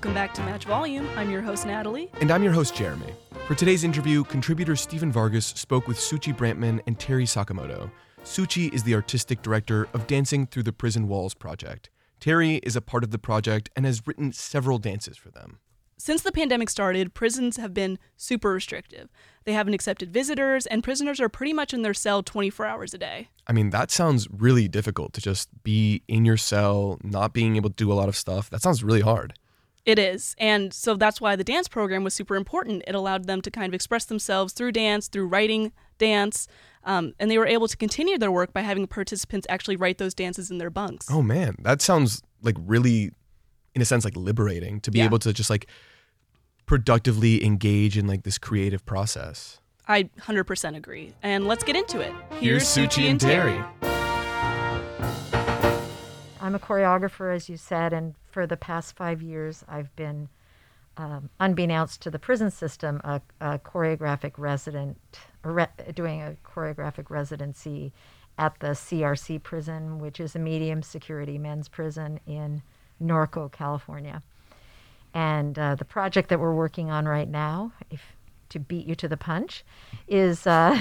Welcome back to Match Volume. I'm your host, Natalie. And I'm your host, Jeremy. For today's interview, contributor Stephen Vargas spoke with Suchi Branfman and Terry Sakamoto. Suchi is the artistic director of Dancing Through the Prison Walls project. Terry is a part of the project and has written several dances for them. Since the pandemic started, prisons have been super restrictive. They haven't accepted visitors, and prisoners are pretty much in their cell 24 hours a day. I mean, that sounds really difficult to just be in your cell, not being able to do a lot of stuff. That sounds really hard. It is. And so that's why the dance program was super important. It allowed them to kind of express themselves through dance, through writing dance. Um, and they were able to continue their work by having participants actually write those dances in their bunks. Oh, man. That sounds like really, in a sense, like liberating to be Yeah. able to just like productively engage in like this creative process. I 100% agree. And let's get into it. Here's Suchi and Terry. I'm a choreographer, as you said, and for the past five years, I've been, um, unbeknownst to the prison system, a, a choreographic resident, re- doing a choreographic residency at the CRC prison, which is a medium security men's prison in Norco, California. And uh, the project that we're working on right now, if to beat you to the punch, is uh,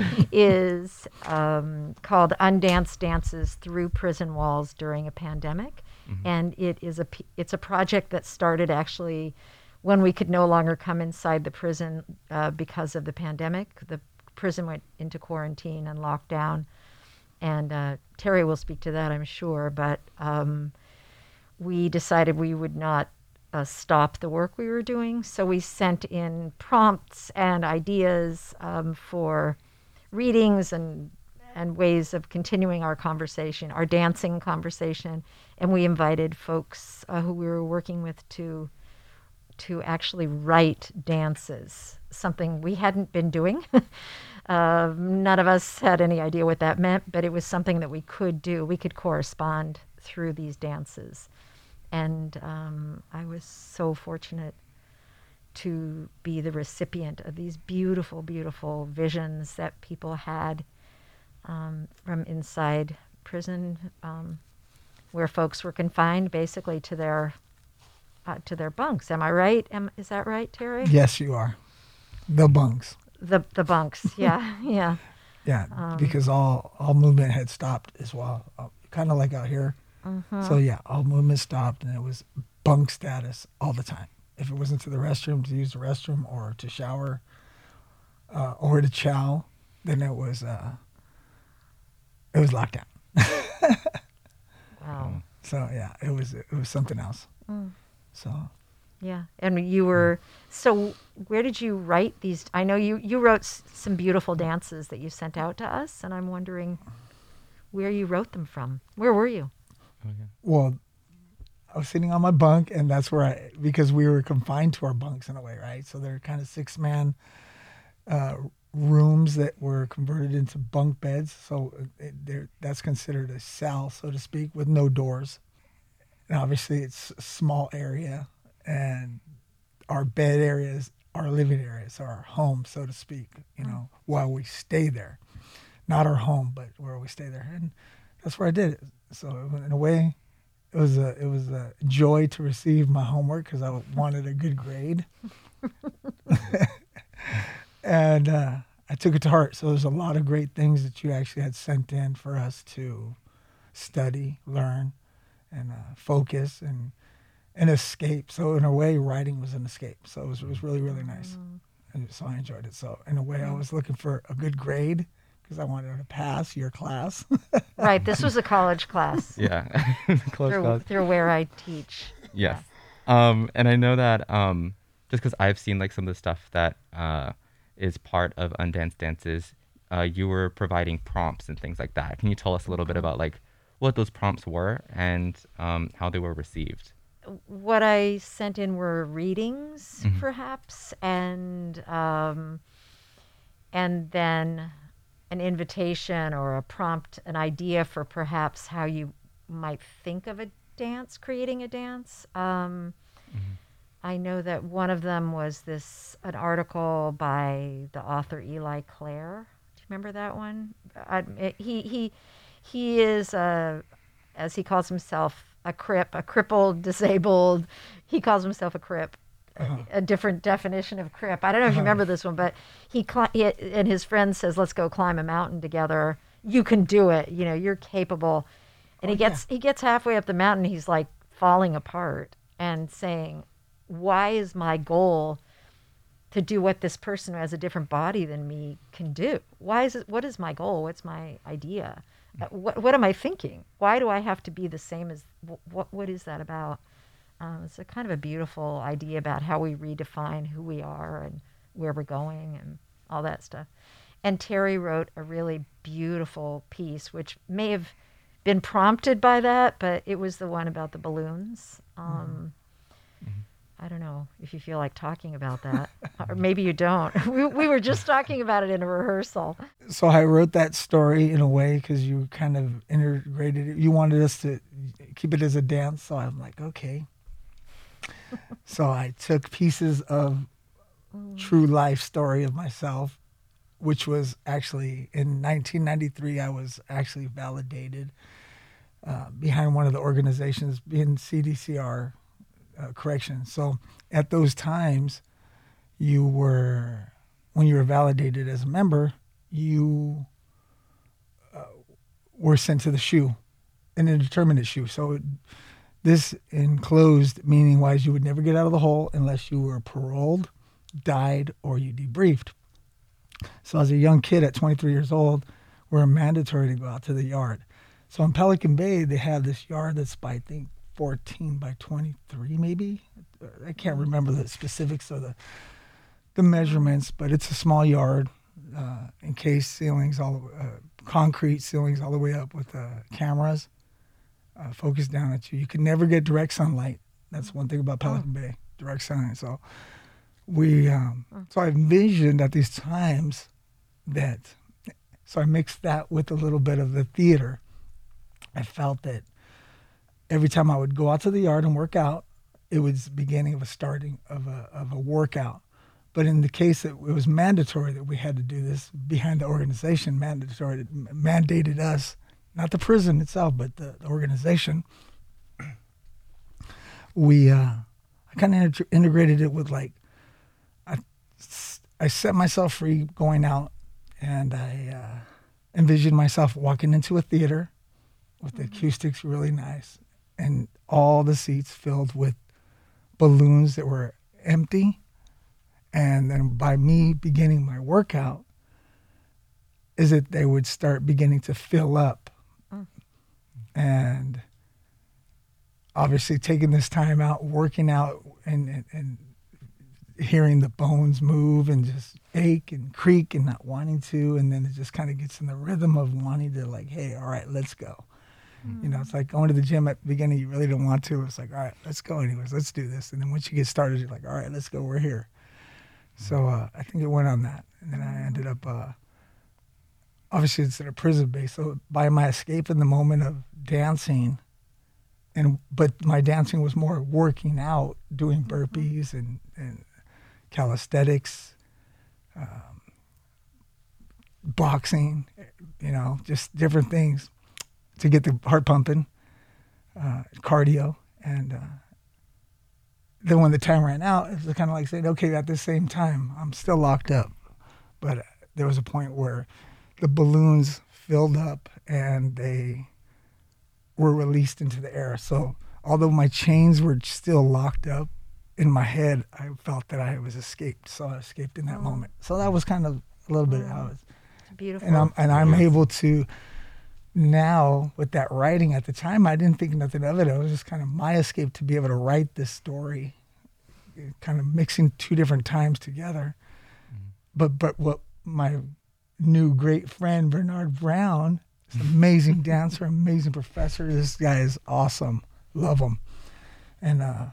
is um, called Undance Dances Through Prison Walls During a Pandemic, and it is a it's a project that started actually when we could no longer come inside the prison uh, because of the pandemic. The prison went into quarantine and lockdown, and uh, Terry will speak to that, I'm sure. But um, we decided we would not uh, stop the work we were doing. So we sent in prompts and ideas um, for readings and and ways of continuing our conversation, our dancing conversation, and we invited folks uh, who we were working with to to actually write dances, something we hadn't been doing. uh, none of us had any idea what that meant, but it was something that we could do. We could correspond through these dances. And um, I was so fortunate to be the recipient of these beautiful, beautiful visions that people had um, from inside prison, um, where folks were confined basically to their uh, to their bunks. Am I right? Am, is that right, Terry? Yes, you are. The bunks. The the bunks. Yeah, yeah. Yeah, Um, because all all movement had stopped as well, uh, kind of like out here. Mm-hmm. So yeah, all movement stopped, and it was bunk status all the time. If it wasn't to the restroom to use the restroom or to shower uh, or to chow, then it was uh, it was lockdown. Wow. So yeah, it was it was something else. Mm. So Yeah, and you were so. Where did you write these? I know you you wrote s- some beautiful dances that you sent out to us, and I'm wondering where you wrote them from. Where were you? Well, I was sitting on my bunk, and that's where I because we were confined to our bunks in a way, right? So they're kind of six man uh, rooms that were converted into bunk beds. So it, they're- that's considered a cell, so to speak, with no doors. And obviously, it's a small area, and our bed areas, our living areas, our home, so to speak. You know, while we stay there, not our home, but where we stay there, and that's where I did it. So in a way, it was a it was a joy to receive my homework because I wanted a good grade, and uh, I took it to heart. So there's a lot of great things that you actually had sent in for us to study, learn, and uh, focus and and escape. So in a way, writing was an escape. So it was, it was really really nice, and so I enjoyed it. So in a way, I was looking for a good grade because I wanted to pass your class. Right, this was a college class Yeah. Close through, class. through where I teach. Yes. Um, and I know that um, just because I've seen like some of the stuff that uh, is part of Undance Dances, uh, you were providing prompts and things like that. Can you tell us a little bit about like what those prompts were and um, how they were received? what I sent in were readings, Mhm. perhaps, and um, and then an invitation or a prompt, an idea for perhaps how you might think of a dance, creating a dance. Um, I know that one of them was this an article by the author Eli Clare. Do you remember that one? I, it- he he he is a, as he calls himself, a crip, a crippled, disabled. He calls himself a crip. Uh-huh. A different definition of crip. I don't know if you remember this one, but he, he and his friend says, "Let's go climb a mountain together. You can do it. You know, you're capable." And he Oh, yeah. gets he gets halfway up the mountain. He's like falling apart and saying, "Why is my goal to do what this person who has a different body than me can do? Why is it? What is my goal? What's my idea? Uh, what what am I thinking? Why do I have to be the same as what? What is that about?" Um, it's a kind of a beautiful idea about how we redefine who we are and where we're going and all that stuff. And Terry wrote a really beautiful piece, which may have been prompted by that, but it was the one about the balloons. Um, I don't know if you feel like talking about that, or maybe you don't. we, we were just talking about it in a rehearsal. so I wrote that story in a way because you kind of integrated it. You wanted us to keep it as a dance, so I'm like, okay. So I took pieces of true life story of myself, which was actually in 1993. I was actually validated uh, behind one of the organizations in CDCR uh, correction. So at those times, you were when you were validated as a member, you uh, were sent to the SHU, an indeterminate SHU. So this enclosed, meaning wise, you would never get out of the hole unless you were paroled, died, or you debriefed. So as a young kid at 23 years old, we're mandatory to go out to the yard. So in Pelican Bay, they have this yard that's by I think 14 by 23, maybe. I can't remember the specifics of the the measurements, but it's a small yard, uh, encased ceilings, all uh, concrete ceilings all the way up with uh, cameras uh, focused down at you. You can never get direct sunlight. That's one thing about Pelican Bay, direct sunlight. So we, um, so I envisioned at these times that, so I mixed that with a little bit of the theater. I felt that every time I would go out to the yard and work out, it was the beginning of a starting of a of a workout. But in the case that it was mandatory that we had to do this behind the organization, mandatory mandated us, not the prison itself, but the, the organization. We, uh, I kind of inter- integrated it with like, I, I set myself free going out, and I uh, envisioned myself walking into a theater with the acoustics really nice, and all the seats filled with balloons that were empty. And then by me beginning my workout, is that they would start beginning to fill up. And obviously taking this time out, working out and, and, and hearing the bones move and just ache and creak and not wanting to. And then it just kind of gets in the rhythm of wanting to like, hey, all right, let's go. You know, it's like going to the gym at the beginning, you really don't want to. It's like, all right, let's go anyways. Let's do this. And then once you get started, you're like, all right, let's go. We're here. So uh, I think it went on that. And then I ended up, uh, obviously, it's in a prison base. So by my escape in the moment of dancing, and but my dancing was more working out, doing burpees and, and calisthenics, um, boxing, you know, just different things to get the heart pumping, uh, cardio, and uh, then when the time ran out, it was kind of like saying, okay, at the same time, I'm still locked up, but uh, there was a point where the balloons filled up and they were released into the air. So although my chains were still locked up, in my head, I felt that I was escaped. So I escaped in that oh. moment. So that was kind of a little bit how it was Beautiful. and I'm and I'm able to now with that writing at the time I didn't think nothing of it. It was just kind of my escape to be able to write this story, kind of mixing two different times together. Mm-hmm. But but what my new great friend Bernard Brown, an amazing dancer, amazing professor. This guy is awesome. Love him, and uh,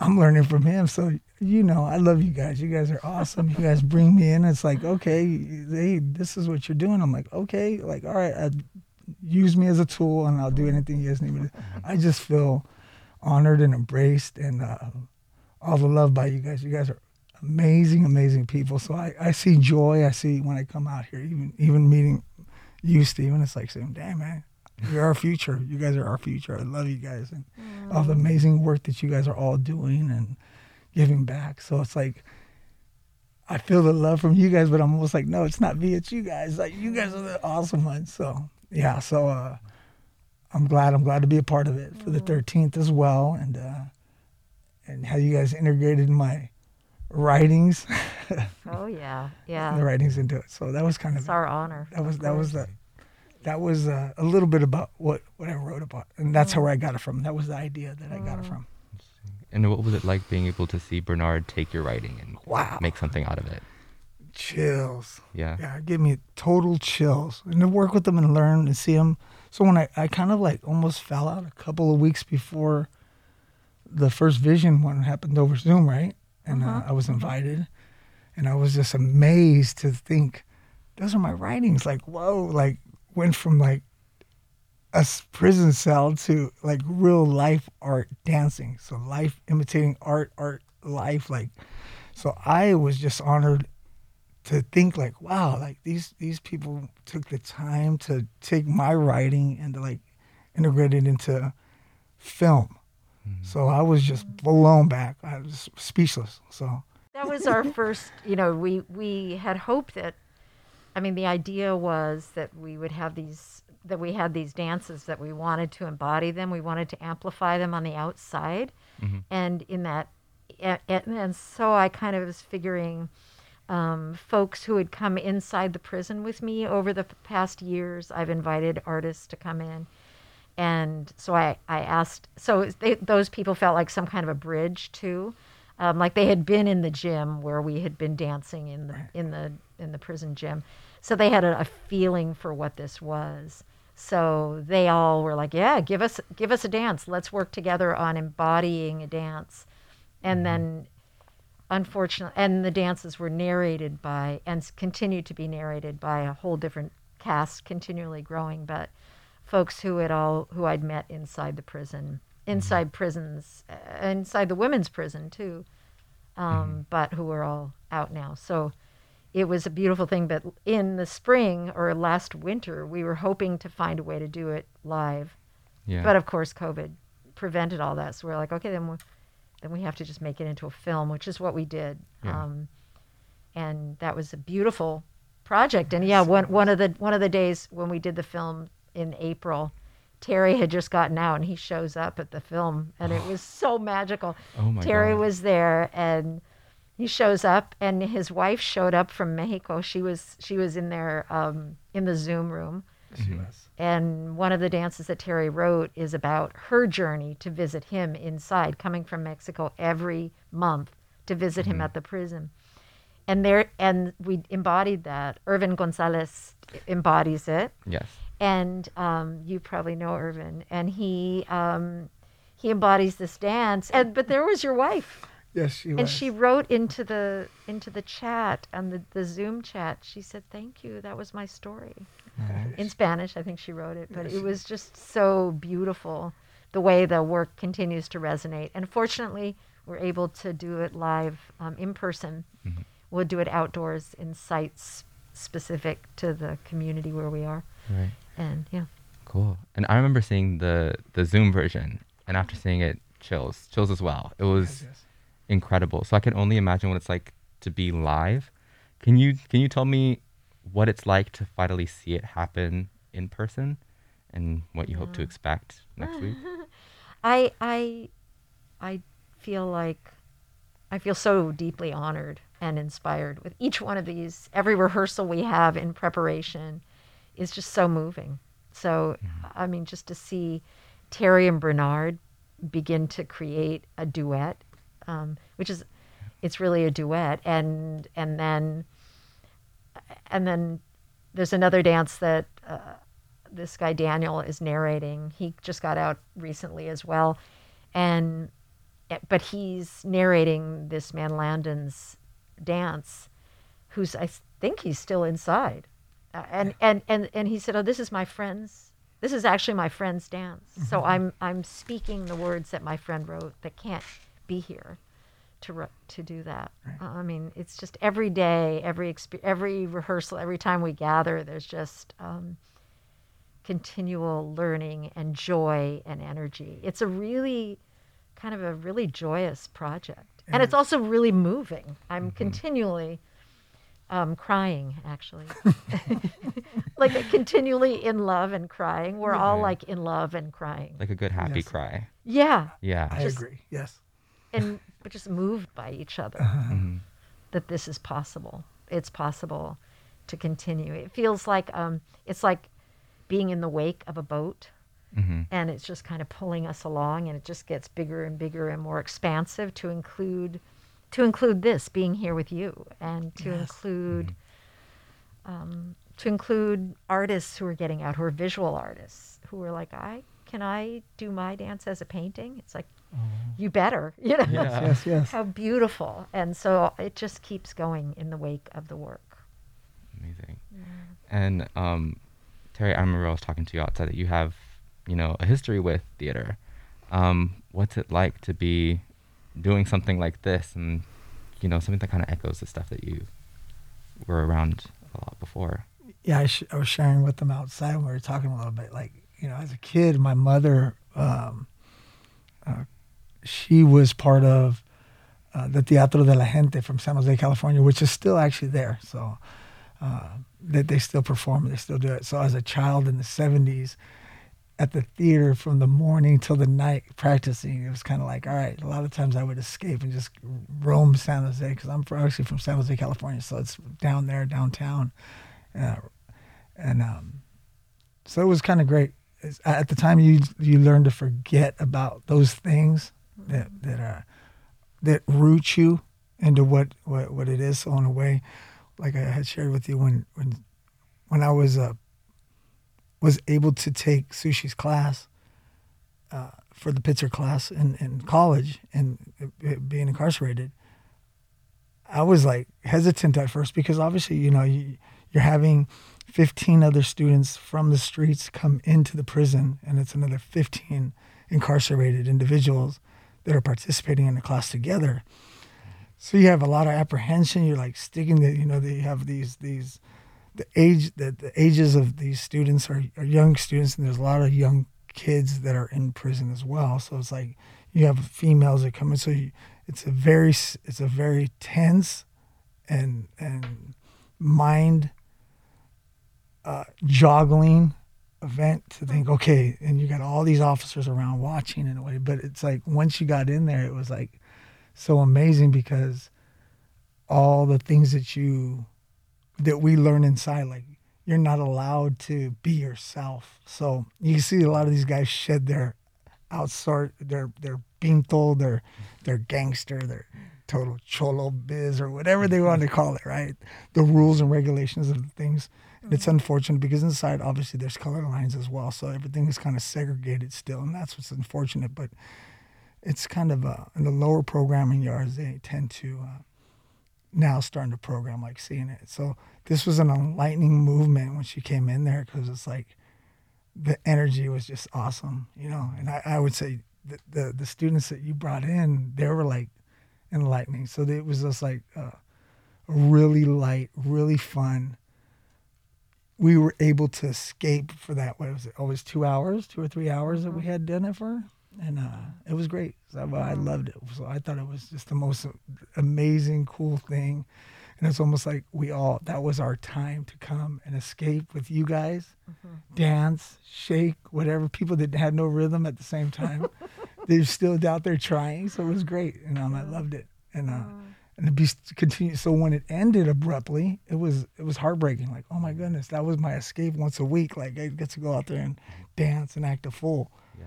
I'm learning from him. So you know, I love you guys. You guys are awesome. You guys bring me in. It's like, okay, hey, this is what you're doing. I'm like, okay, like, all right, uh, use me as a tool, and I'll do anything you guys need me to. I just feel honored and embraced, and uh, all the love by you guys. You guys are amazing, amazing people. So I, I see joy. I see when I come out here, even even meeting you, Stephen. It's like saying, damn man, you're our future. You guys are our future. I love you guys, and all the amazing work that you guys are all doing and giving back. So it's like I feel the love from you guys, but I'm almost like, no, it's not me, it's you guys. Like you guys are the awesome ones. So yeah, so uh, I'm glad I'm glad to be a part of it for the 13th as well, and uh, and how you guys integrated my writings, Oh yeah, yeah. the writings into it. So that was kind It's of our honor. that was that was the that was uh, a little bit about what what I wrote about, and that's Mm. where I got it from. That was the idea that I got it from. And what was it like being able to see Bernard take your writing and Wow. make something out of it? Chills. Yeah. Yeah, it gave me total chills. And to work with them and learn and see them. So when I, I kind of like almost fell out a couple of weeks before the first vision one happened over Zoom, right? And uh, I was invited. And I was just amazed to think, those are my writings. Like, whoa, like went from like a prison cell to like real life art dancing. So life imitating art, art, life. Like, so I was just honored to think like wow like these these people took the time to take my writing and to like integrate it into film so i was just blown back. I was speechless. So that was our first you know we we had hoped that i mean the idea was that we would have these that we had these dances that we wanted to embody them. We wanted to amplify them on the outside. And in that and, and so i kind of was figuring um, folks who had come inside the prison with me over the past years i've invited artists to come in and so I, I asked so they, those people felt like some kind of a bridge too. Um, like they had been in the gym where we had been dancing in the in the in the prison gym. So they had a, a feeling for what this was. So they all were like yeah give us give us a dance. Let's work together on embodying a dance. And then unfortunately and the dances were narrated by and continued to be narrated by a whole different cast continually growing but folks who had all who I'd met inside the prison inside prisons uh, inside the women's prison too um, but who are all out now so it was a beautiful thing but in the spring or last winter we were hoping to find a way to do it live Yeah. but of course COVID prevented all that. So we're like, okay, then we, then we have to just make it into a film, which is what we did. Yeah. Um, and that was a beautiful project. And yeah, one one of the one of the days when we did the film in April, Terry had just gotten out and he shows up at the film, and it was so magical. Oh my Terry God. was there and. He shows up, and his wife showed up from Mexico. She was she was in there um, in the Zoom room, and one of the dances that Terry wrote is about her journey to visit him inside, coming from Mexico every month to visit him at the prison. And there, and we embodied that. Irvin Gonzalez embodies it, yes. And um, you probably know Irvin, and he um, he embodies this dance. And but there was your wife, yes she was and she wrote into the into the chat and the, the Zoom chat. She said, "Thank you. That was my story." in Spanish. I think she wrote it, but it was just so beautiful the way the work continues to resonate. And fortunately, we're able to do it live um, in person. We'll do it outdoors in sites specific to the community where we are. Right. And yeah, Cool. And I remember seeing the the Zoom version, and after seeing it, chills, chills as well. It was yes. incredible. So I can only imagine what it's like to be live. Can you can you tell me what it's like to finally see it happen in person, and what you hope to expect next week? I I I feel like I feel so deeply honored and inspired with each one of these. Every rehearsal we have in preparation is just so moving. So I mean, just to see Terry and Bernard begin to create a duet, um, which is it's really a duet, and and then and then there's another dance that uh, this guy Daniel is narrating. He just got out recently as well, and eh, but he's narrating this man Landon's dance, who's I think he's still inside, and and and and he said, "Oh, this is my friend's. This is actually my friend's dance. So I'm I'm speaking the words that my friend wrote that can't be here." To, re- to do that, Uh, I mean, it's just every day, every exp- every rehearsal, every time we gather, there's just um, continual learning and joy and energy. It's a really kind of a really joyous project. And it's also really moving. I'm continually um, crying, actually. like continually in love and crying. We're all like in love and crying. Like a good happy Yes. cry. yeah. Yeah. I Just- agree. Yes. And but just moved by each other Mhm. that this is possible. It's possible to continue. It feels like um, it's like being in the wake of a boat Mhm. and it's just kind of pulling us along and it just gets bigger and bigger and more expansive to include to include this being here with you and to Yes. include um, to include artists who are getting out who are visual artists who are like i can i do my dance as a painting it's like you better you know Yeah. Yes. Yes. how beautiful and so it just keeps going in the wake of the work Amazing. And um, Terry, I remember I was talking to you outside that you have, you know, a history with theater. Um, what's it like to be doing something like this, and you know, something that kind of echoes the stuff that you were around a lot before? yeah, I, sh- I was sharing with them outside when we were talking a little bit. Like, you know, as a kid, my mother, um, uh, she was part of uh, the Teatro de la Gente from San Jose, California, which is still actually there. So uh, that they still perform, they still do it. So as a child in the 70s, at the theater from the morning till the night practicing, it was kind of like, all right, a lot of times I would escape and just roam San Jose because I'm actually from San Jose, California. So it's down there, downtown. Uh, and um, so it was kind of great. It's, at the time, you you learn to forget about those things that that uh, that root you into what, what what it is. So in a way, like I had shared with you when when when I was uh, was able to take Suchi's class uh, for the Pitzer class in, in college and being incarcerated, I was like hesitant at first because obviously, you know, you, you're having 15 other students from the streets come into the prison, and it's another 15 incarcerated individuals that are participating in the class together. So you have a lot of apprehension. You're like sticking that you know, they have these these the age the, the ages of these students are, are young students, and there's a lot of young kids that are in prison as well. So it's like you have females that come in. So you, it's a very it's a very tense and and mind uh, joggling event to think okay and you got all these officers around watching in a way but it's like once you got in there it was like so amazing because all the things that you that we learn inside like you're not allowed to be yourself. So you see a lot of these guys shed their outsort their their pinto their their gangster their total cholo biz or whatever they want to call it right? The rules and regulations of the things. And it's unfortunate because inside obviously there's color lines as well. So everything is kind of segregated still and that's what's unfortunate. But it's kind of uh, in the lower programming yards they tend to uh, now starting to program like seeing it. So this was an enlightening movement when she came in there because it's like the energy was just awesome you know? And i, I would say the, the the students that you brought in they were like enlightening. So it was just like uh, really light really fun. We were able to escape for that what was it always two hours two or three hours that we had done it for and uh, it was great. So I, I loved it. So i thought it was just the most amazing cool thing. And it's almost like we all that was our time to come and escape with you guys. Dance shake whatever. People that had no rhythm at the same time they're still out there trying. So it was great. And um, i loved it. And uh, and to be continue so when it ended abruptly it was it was heartbreaking. Like oh my goodness that was my escape once a week. Like i get to go out there and dance and act a fool. Yeah.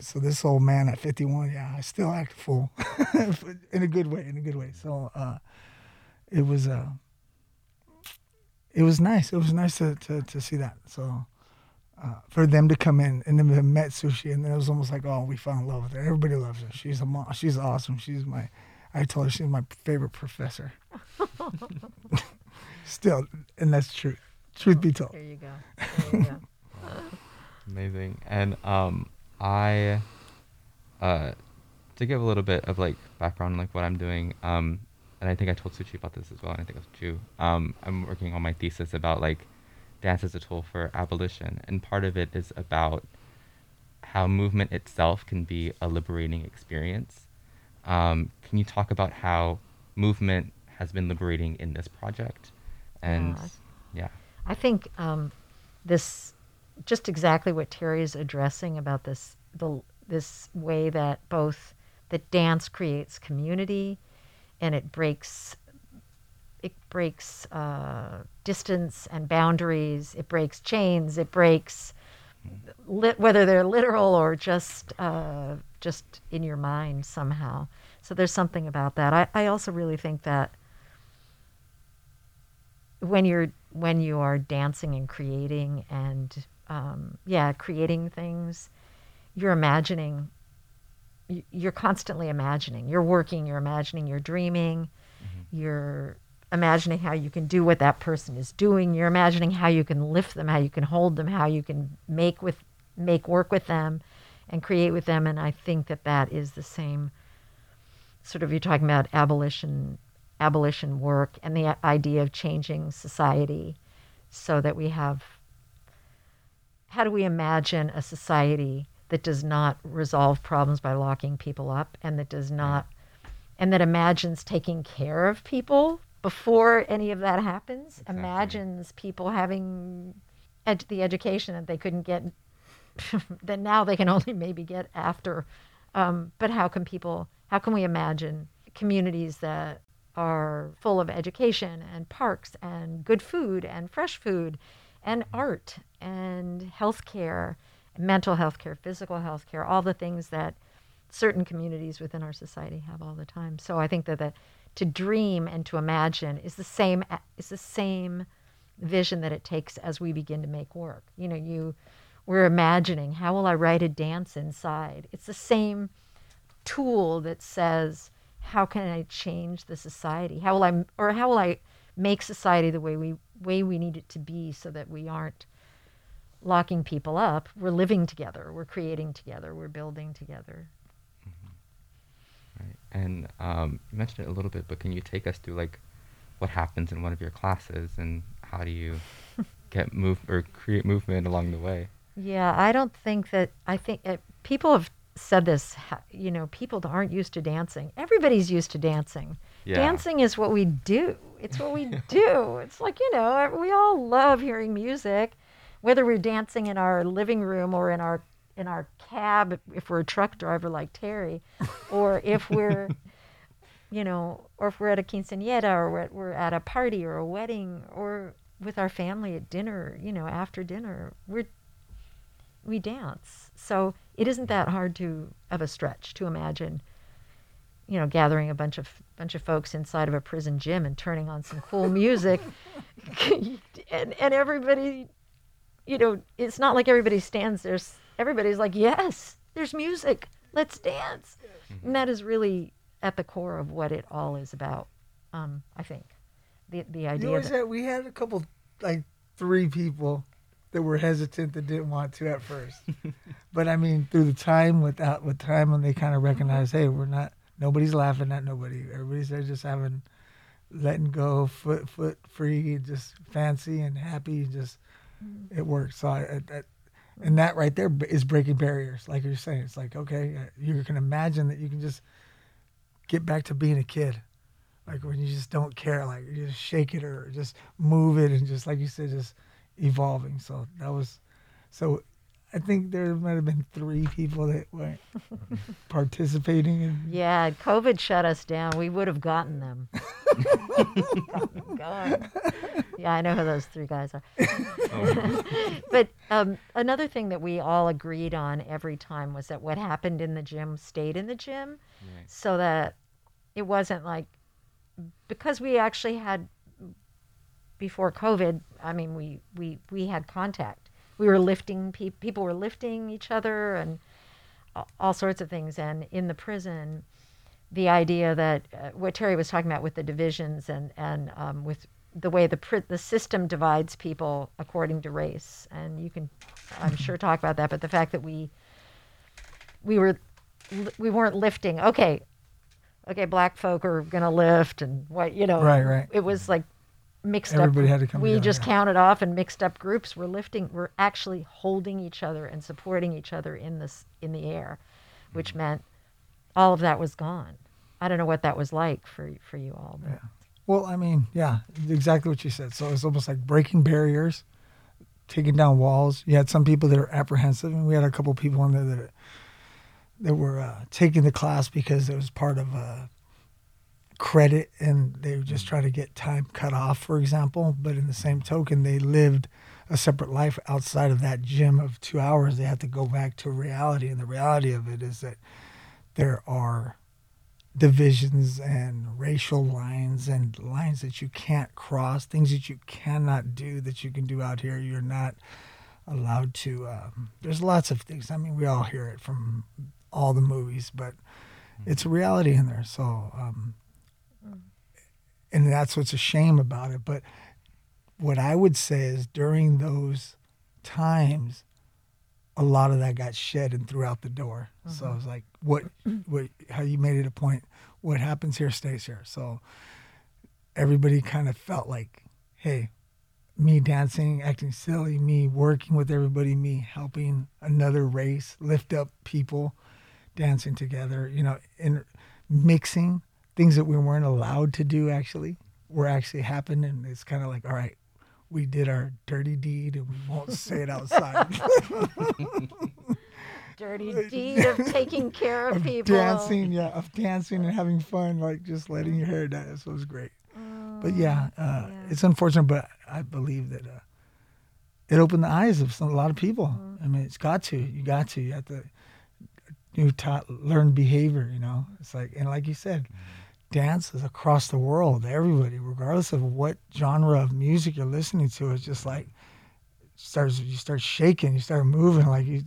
So this old man at 51 yeah i still act a fool in a good way in a good way so uh it was uh it was nice it was nice to to, to see that so uh, for them to come in and then they met Suchi and then it was almost like oh we fell in love with her everybody loves her she's a mom. she's awesome she's my i told her she's my favorite professor still and that's true truth be told There you go. There you go. Amazing. And um, I, uh, to give a little bit of like background, on, like what I'm doing, um, and I think I told Suchi about this as well, and I think it was Chu. Um, I'm working on my thesis about like dance as a tool for abolition, and part of it is about how movement itself can be a liberating experience. Um, can you talk about how movement has been liberating in this project? And Yeah. yeah, I think um, this just exactly what Terry is addressing about this the this way that both that dance creates community and it breaks it breaks uh, distance and boundaries. It breaks chains. It breaks whether they're literal or just uh, just in your mind somehow. So there's something about that. I, I also really think that when you're when you are dancing and creating and um, yeah creating things. You're imagining you're constantly imagining. You're working you're imagining you're dreaming. You're imagining how you can do what that person is doing. You're imagining how you can lift them how you can hold them how you can make with make work with them and create with them. And i think that that is the same sort of you're talking about abolition abolition work and the idea of changing society so that we have how do we imagine a society that does not resolve problems by locking people up and that does not and that imagines taking care of people before any of that happens? Exactly. imagines people having ed- the education that they couldn't get that now they can only maybe get after. Um, but how can people how can we imagine communities that are full of education and parks and good food and fresh food and art and healthcare mental health care physical health care all the things that certain communities within our society have all the time. So i think that, that to dream and to imagine is the same is the same vision that it takes as we begin to make work. You know you we're imagining how will i write a dance inside? It's the same tool that says how can i change the society? How will i or how will i make society the way we way we need it to be so that we aren't locking people up we're living together we're creating together we're building together right. And um, you mentioned it a little bit, but can you take us through like what happens in one of your classes and how do you get move or create movement along the way? Yeah, I don't think that. I think uh, people have said this. You know, people aren't used to dancing. Everybody's used to dancing. Yeah. Dancing is what we do. It's what we do. It's like you know, we all love hearing music, whether we're dancing in our living room or in our in our cab if we're a truck driver like Terry, or if we're you know, or if we're at a quinceañera or we're at, we're at a party or a wedding or with our family at dinner, you know, after dinner, we're we dance. So it isn't that hard to of a stretch to imagine, you know, gathering a bunch of bunch of folks inside of a prison gym and turning on some cool music, and and everybody, you know, it's not like everybody stands there. Everybody's like, yes, there's music, let's dance, mm-hmm. and that is really at the core of what it all is about. Um, I think the the idea. You idea always that we had a couple, like three people that were hesitant that didn't want to at first. but I mean, through the time, without uh, with time, when they kind of recognize, mm-hmm. hey, we're not, nobody's laughing at nobody. Everybody's there just having, letting go, foot foot free, just fancy and happy. Just it works. So I, I, I and that right there is breaking barriers. Like you're saying, it's like okay, uh, you can imagine that you can just get back to being a kid like when you just don't care like you just shake it or just move it and just like you said just evolving so that was so i think there might have been three people that weren't participating in Yeah, COVID shut us down. We would have gotten them. God. Yeah, I know who those three guys are. but um, another thing that we all agreed on every time was that what happened in the gym stayed in the gym, Right. so that it wasn't like because we actually had before COVID. I mean, we we we had contact. We were lifting pe- people were lifting each other and all sorts of things. And in the prison, the idea that uh, what Terry was talking about with the divisions and and um, with the way the pri- the system divides people according to race, and you can, I'm sure, talk about that. But the fact that we we were we weren't lifting. Okay, okay, black folk are gonna lift, and what you know. Right, right. It was like mixed Everybody up. had to come we together, just yeah. counted off and mixed up groups. We're lifting. We're actually holding each other and supporting each other in this in the air, Mm-hmm. which meant all of that was gone. I don't know what that was like for for you all. But Well, I mean, yeah, exactly what you said. So it's almost like breaking barriers, taking down walls. You had some people that are apprehensive, and we had a couple people in there that that were uh, taking the class because it was part of a credit, and they were just trying to get time cut off, for example. But in the same token, they lived a separate life outside of that gym of two hours. They had to go back to reality, and the reality of it is that there are divisions and racial lines and lines that you can't cross, things that you cannot do that you can do out here. You're not allowed to. Um, there's lots of things. I mean, we all hear it from all the movies, but it's a reality in there. So, um, and that's what's a shame about it. But what I would say is during those times, a lot of that got shed and threw out the door. So I was like, what, mm-hmm. what, how you made it a point, what happens here stays here. So everybody kind of felt like, hey, me dancing, acting silly, me working with everybody, me helping another race lift up people, dancing together, you know, and mixing things that we weren't allowed to do actually were actually happened. And it's kind of like, all right, we did our dirty deed and we won't say it outside. dirty deed of taking care of, of people. dancing, yeah, of dancing and having fun, like just letting your hair down. So it was great. but yeah, uh, yeah. it's unfortunate, but I believe that uh, it opened the eyes of some, a lot of people. I mean, it's got to. You got to. You have to. You taught learn behavior. You know, it's like and like you said, dance is across the world. Everybody, regardless of what genre of music you're listening to, it's just like starts. You start shaking. You start moving like you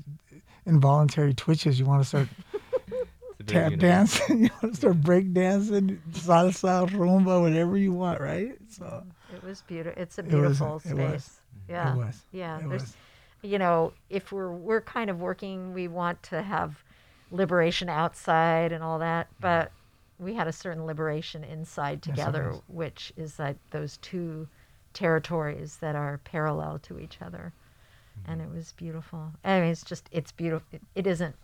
involuntary twitches. You want to start It's a big tap universe. dancing. you want to start break dancing, salsa, rumba, whatever you want, right? So It was beautiful. It's a beautiful it space. was. Yeah. it was. Yeah. It there's, was. you know, if we're we're kind of working, we want to have liberation outside and all that, but we had a certain liberation inside together, was. which is like those two territories that are parallel to each other, and it was beautiful. I mean, it's just it's beautiful. It, it isn't.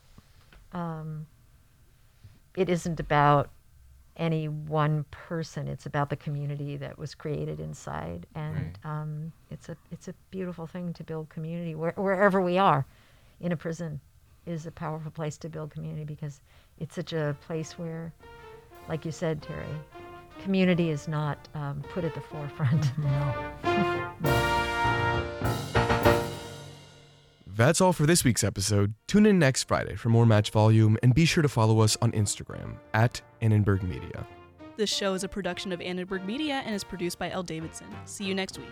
Um, it isn't about any one person. It's about the community that was created inside, and um, it's a it's a beautiful thing to build community where, wherever we are. In a prison, is a powerful place to build community because it's such a place where, like you said, Terry, community is not um, put at the forefront. That's all for this week's episode. Tune in next Friday for more Match Volume and be sure to follow us on Instagram at Annenberg Media. This show is a production of Annenberg Media and is produced by L. Davidson. See you next week.